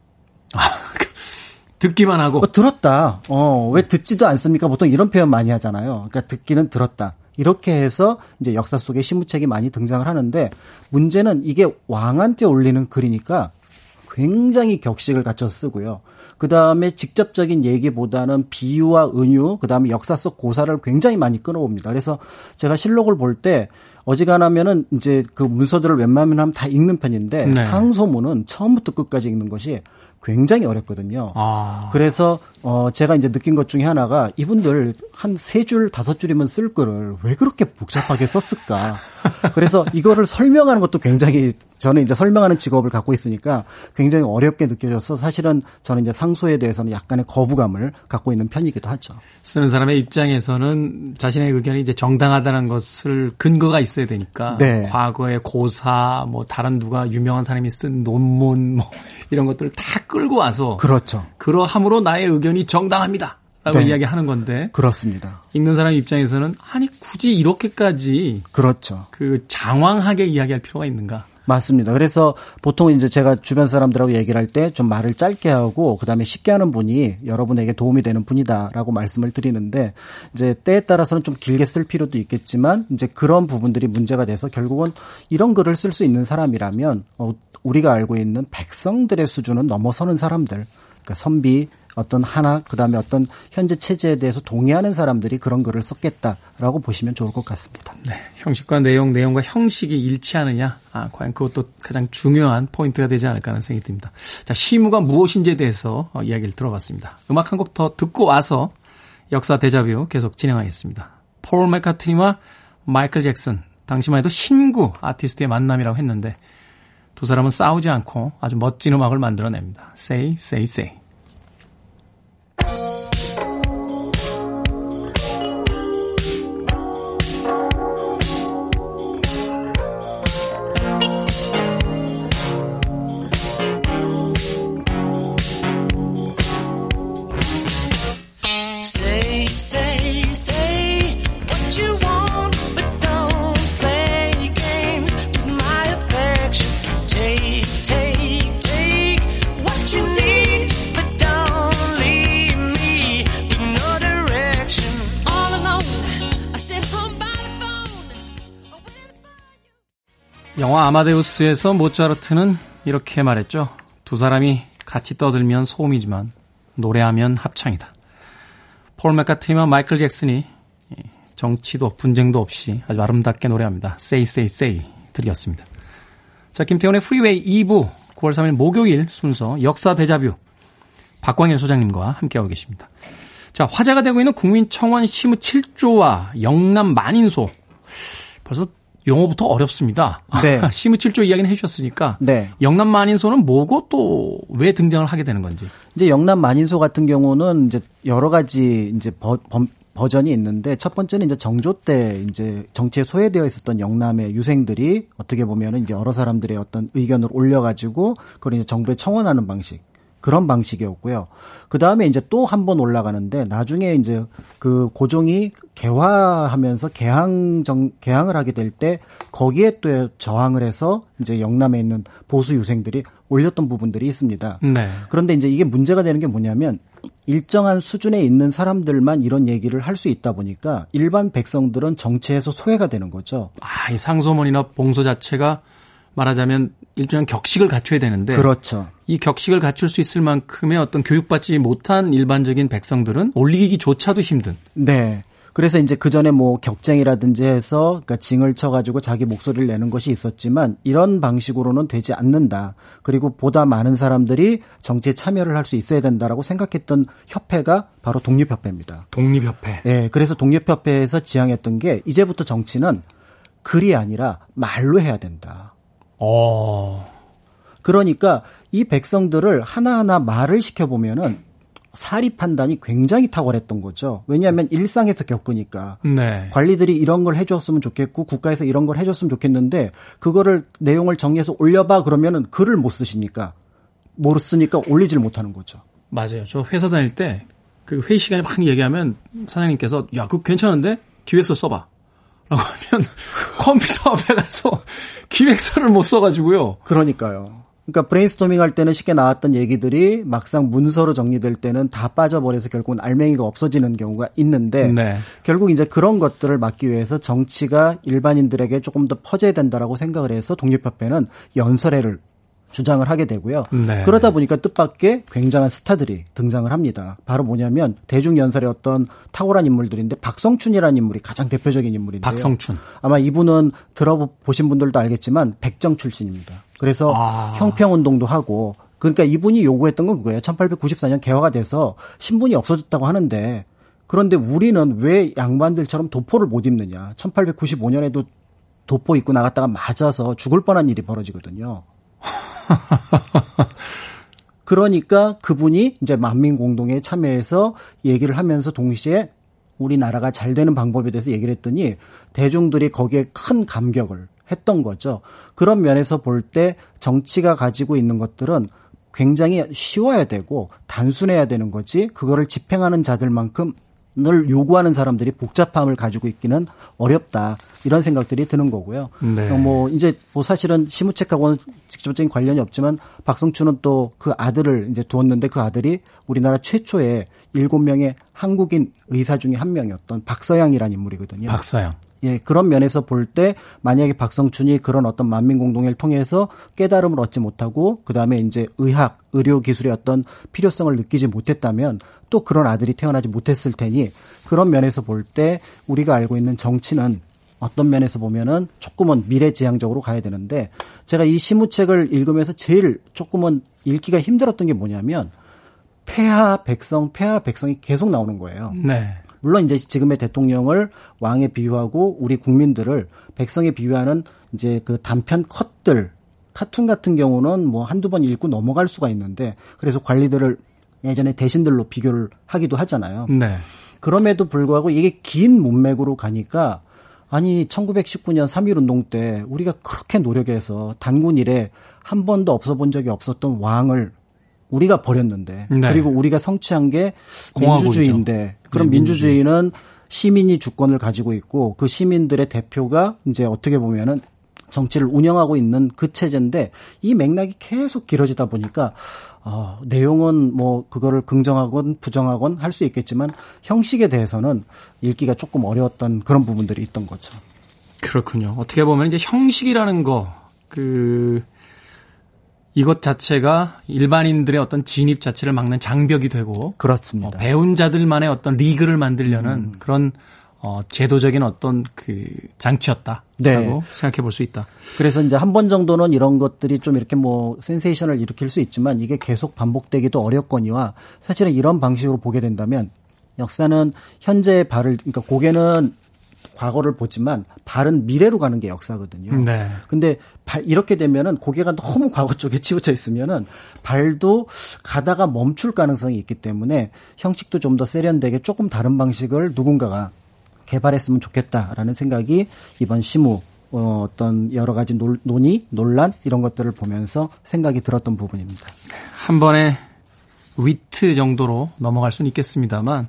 듣기만 하고 어, 들었다. 어, 왜 듣지도 않습니까? 보통 이런 표현 많이 하잖아요. 그러니까 듣기는 들었다. 이렇게 해서 이제 역사 속에 시무책이 많이 등장을 하는데 문제는 이게 왕한테 올리는 글이니까 굉장히 격식을 갖춰 쓰고요. 그 다음에 직접적인 얘기보다는 비유와 은유, 그 다음에 역사 속 고사를 굉장히 많이 끊어옵니다. 그래서 제가 실록을 볼 때 어지간하면은 이제 그 문서들을 웬만하면 하면 다 읽는 편인데 네. 상소문은 처음부터 끝까지 읽는 것이 굉장히 어렵거든요. 아. 그래서 어 제가 이제 느낀 것 중에 하나가 이분들 한 세 줄 다섯 줄이면 쓸 글을 왜 그렇게 복잡하게 썼을까? 그래서 이거를 설명하는 것도 굉장히 저는 이제 설명하는 직업을 갖고 있으니까 굉장히 어렵게 느껴져서 사실은 저는 이제 상소에 대해서는 약간의 거부감을 갖고 있는 편이기도 하죠. 쓰는 사람의 입장에서는 자신의 의견이 이제 정당하다는 것을 근거가 있어야 되니까 네. 과거의 고사 뭐 다른 누가 유명한 사람이 쓴 논문 뭐 이런 것들을 다 끌고 와서 그렇죠. 그러함으로 나의 의견이 정당합니다. 라고 네. 이야기하는 건데 그렇습니다. 읽는 사람 입장에서는 아니 굳이 이렇게까지 그렇죠. 그 장황하게 이야기할 필요가 있는가? 맞습니다. 그래서 보통 이제 제가 주변 사람들하고 얘기를 할 때 좀 말을 짧게 하고 그다음에 쉽게 하는 분이 여러분에게 도움이 되는 분이다라고 말씀을 드리는데 이제 때에 따라서는 좀 길게 쓸 필요도 있겠지만 이제 그런 부분들이 문제가 돼서 결국은 이런 글을 쓸 수 있는 사람이라면 어, 우리가 알고 있는 백성들의 수준은 넘어서는 사람들, 그러니까 선비 어떤 하나 그다음에 어떤 현재 체제에 대해서 동의하는 사람들이 그런 글을 썼겠다라고 보시면 좋을 것 같습니다. 네, 형식과 내용, 내용과 형식이 일치하느냐, 아, 과연 그것도 가장 중요한 포인트가 되지 않을까 하는 생각이 듭니다. 자, 시무가 무엇인지에 대해서 어, 이야기를 들어봤습니다. 음악 한 곡 더 듣고 와서 역사 대자뷰 계속 진행하겠습니다. 폴 맥카트니와 마이클 잭슨, 당시만 해도 신구 아티스트의 만남이라고 했는데 두 사람은 싸우지 않고 아주 멋진 음악을 만들어냅니다. Say, say, say. 영화 아마데우스에서 모차르트는 이렇게 말했죠. 두 사람이 같이 떠들면 소음이지만 노래하면 합창이다. 폴 맥카트니와 마이클 잭슨이 정치도 분쟁도 없이 아주 아름답게 노래합니다. Say, say, say 들으셨습니다. 자, 김태훈의 프리웨이 2부 9월 3일 목요일 순서 역사 데자뷰 박광일 소장님과 함께하고 계십니다. 자, 화제가 되고 있는 국민청원 시무 7조와 영남 만인소 벌써 용어부터 어렵습니다. 네. 시무 7조 이야기는 해주셨으니까 네. 영남 만인소는 뭐고 또 왜 등장을 하게 되는 건지. 이제 영남 만인소 같은 경우는 이제 여러 가지 이제 버, 범- 버전이 있는데 첫 번째는 이제 정조 때 이제 정치에 소외되어 있었던 영남의 유생들이 어떻게 보면은 이제 여러 사람들의 어떤 의견을 올려가지고 그걸 이제 정부에 청원하는 방식. 그런 방식이었고요. 그 다음에 이제 또 한 번 올라가는데 나중에 이제 그 고종이 개화하면서 개항 정 개항을 하게 될 때 거기에 또 저항을 해서 이제 영남에 있는 보수 유생들이 올렸던 부분들이 있습니다. 네. 그런데 이제 이게 문제가 되는 게 뭐냐면 일정한 수준에 있는 사람들만 이런 얘기를 할 수 있다 보니까 일반 백성들은 정치에서 소외가 되는 거죠. 아, 이 상소문이나 봉소 자체가 말하자면 일정한 격식을 갖춰야 되는데 그렇죠. 이 격식을 갖출 수 있을 만큼의 어떤 교육받지 못한 일반적인 백성들은 올리기조차도 힘든. 네. 그래서 이제 그 전에 뭐 격쟁이라든지 해서 그러니까 징을 쳐가지고 자기 목소리를 내는 것이 있었지만 이런 방식으로는 되지 않는다. 그리고 보다 많은 사람들이 정치에 참여를 할 수 있어야 된다라고 생각했던 협회가 바로 독립협회입니다. 독립협회. 예, 그래서 독립협회에서 지향했던 게 이제부터 정치는 글이 아니라 말로 해야 된다. 어. 그러니까 이 백성들을 하나하나 말을 시켜보면은 사리 판단이 굉장히 탁월했던 거죠. 왜냐하면 일상에서 겪으니까. 네. 관리들이 이런 걸 해줬으면 좋겠고 국가에서 이런 걸 해줬으면 좋겠는데 그거를 내용을 정리해서 올려봐 그러면은 글을 못 쓰시니까 못 쓰니까 올리질 못하는 거죠. 맞아요. 저 회사 다닐 때 그 회의 시간에 막 얘기하면 사장님께서 야, 그거 괜찮은데? 기획서 써봐. 라고 하면 컴퓨터 앞에 가서 기획서를 못 써가지고요. 그러니까요. 그러니까 브레인스토밍 할 때는 쉽게 나왔던 얘기들이 막상 문서로 정리될 때는 다 빠져버려서 결국은 알맹이가 없어지는 경우가 있는데 네. 결국 이제 그런 것들을 막기 위해서 정치가 일반인들에게 조금 더 퍼져야 된다라고 생각을 해서 독립협회는 연설회를 주장을 하게 되고요. 네. 그러다 보니까 뜻밖의 굉장한 스타들이 등장을 합니다. 바로 뭐냐면 대중연설의 어떤 탁월한 인물들인데 박성춘이라는 인물이 가장 대표적인 인물인데요. 박성춘. 아마 이분은 들어보신 분들도 알겠지만 백정 출신입니다. 그래서 아. 형평운동도 하고 그러니까 이분이 요구했던 건 그거예요. 1894년 개화가 돼서 신분이 없어졌다고 하는데 그런데 우리는 왜 양반들처럼 도포를 못 입느냐. 1895년에도 도포 입고 나갔다가 맞아서 죽을 뻔한 일이 벌어지거든요. 그러니까 그분이 이제 만민 공동에 참여해서 얘기를 하면서 동시에 우리나라가 잘 되는 방법에 대해서 얘기를 했더니 대중들이 거기에 큰 감격을 했던 거죠. 그런 면에서 볼 때 정치가 가지고 있는 것들은 굉장히 쉬워야 되고 단순해야 되는 거지 그거를 집행하는 자들만큼 늘 요구하는 사람들이 복잡함을 가지고 있기는 어렵다 이런 생각들이 드는 거고요. 네. 어, 뭐 이제 뭐 사실은 시무책하고는 직접적인 관련이 없지만 박성춘은 또 그 아들을 이제 두었는데 그 아들이 우리나라 최초의 일곱 명의 한국인 의사 중에 한 명이었던 박서양이라는 인물이거든요. 박사양. 예, 그런 면에서 볼 때 만약에 박성춘이 그런 어떤 만민 공동회를 통해서 깨달음을 얻지 못하고 그다음에 이제 의학, 의료 기술의 어떤 필요성을 느끼지 못했다면 또 그런 아들이 태어나지 못했을 테니 그런 면에서 볼 때 우리가 알고 있는 정치는 어떤 면에서 보면은 조금은 미래지향적으로 가야 되는데 제가 이 시무책을 읽으면서 제일 조금은 읽기가 힘들었던 게 뭐냐면 폐하 백성, 폐하 백성이 계속 나오는 거예요. 네. 물론 이제 지금의 대통령을 왕에 비유하고 우리 국민들을 백성에 비유하는 이제 그 단편 컷들 카툰 같은 경우는 뭐 한두 번 읽고 넘어갈 수가 있는데 그래서 관리들을 예전에 대신들로 비교를 하기도 하잖아요. 네. 그럼에도 불구하고 이게 긴 문맥으로 가니까 아니 1919년 3.1 운동 때 우리가 그렇게 노력해서 단군 이래 한 번도 없어 본 적이 없었던 왕을 우리가 버렸는데 네. 그리고 우리가 성취한 게 공화국이죠. 민주주의인데 그럼 네, 민주주의. 민주주의는 시민이 주권을 가지고 있고 그 시민들의 대표가 이제 어떻게 보면은 정치를 운영하고 있는 그 체제인데 이 맥락이 계속 길어지다 보니까 어, 내용은 뭐 그거를 긍정하건 부정하건 할 수 있겠지만 형식에 대해서는 읽기가 조금 어려웠던 그런 부분들이 있던 거죠. 그렇군요. 어떻게 보면 이제 형식이라는 거, 그, 이것 자체가 일반인들의 어떤 진입 자체를 막는 장벽이 되고, 그렇습니다. 어, 배운 자들만의 어떤 리그를 만들려는 그런 어, 제도적인 어떤 그 장치였다라고 네. 생각해 볼 수 있다. 그래서 이제 한 번 정도는 이런 것들이 좀 이렇게 뭐 센세이션을 일으킬 수 있지만 이게 계속 반복되기도 어렵거니와 사실은 이런 방식으로 보게 된다면 역사는 현재의 발을 그러니까 고개는 과거를 보지만 발은 미래로 가는 게 역사거든요. 네. 근데 발 이렇게 되면은 고개가 너무 과거 쪽에 치우쳐 있으면은 발도 가다가 멈출 가능성이 있기 때문에 형식도 좀 더 세련되게 조금 다른 방식을 누군가가 개발했으면 좋겠다라는 생각이 이번 시무 어, 어떤 여러 가지 논, 논의, 논란 이런 것들을 보면서 생각이 들었던 부분입니다. 한 번에 위트 정도로 넘어갈 수는 있겠습니다만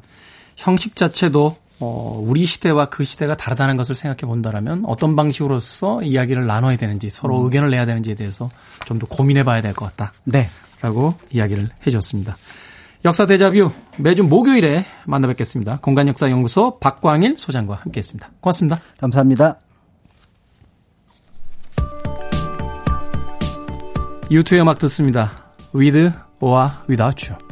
형식 자체도 어, 우리 시대와 그 시대가 다르다는 것을 생각해 본다라면 어떤 방식으로서 이야기를 나눠야 되는지 서로 음. 의견을 내야 되는지에 대해서 좀 더 고민해 봐야 될 것 같다. 네. 라고 이야기를 해 줬습니다. 역사 대자뷰 매주 목요일에 만나 뵙겠습니다. 공간역사연구소 박광일 소장과 함께 했습니다. 고맙습니다. 감사합니다. 유튜의 음악 듣습니다. With or Without You.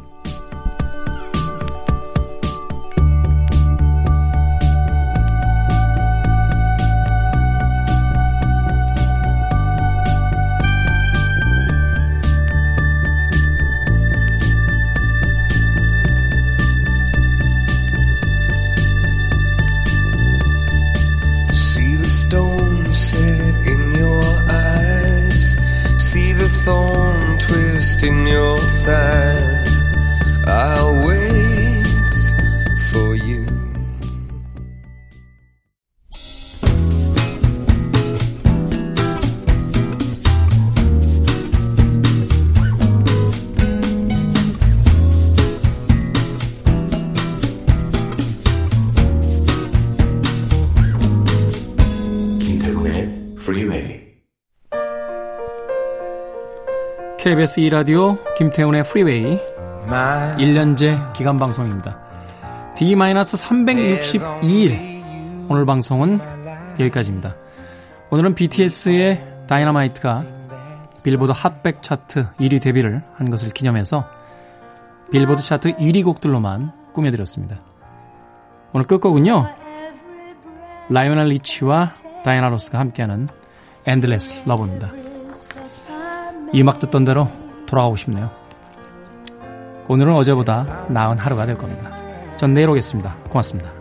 Side. KBS 2라디오 김태훈의 프리웨이 1년제 기간 방송입니다. D-362일 오늘 방송은 여기까지입니다. 오늘은 BTS의 Dynamite가 빌보드 Hot백 차트 1위 데뷔를 한 것을 기념해서 빌보드 차트 1위 곡들로만 꾸며드렸습니다. 오늘 끝곡은요. 라이오넬 리치와 다이애나 로스가 함께하는 Endless Love입니다. 이 음악 듣던 때로 돌아가고 싶네요. 오늘은 어제보다 나은 하루가 될 겁니다. 전 내일 오겠습니다. 고맙습니다.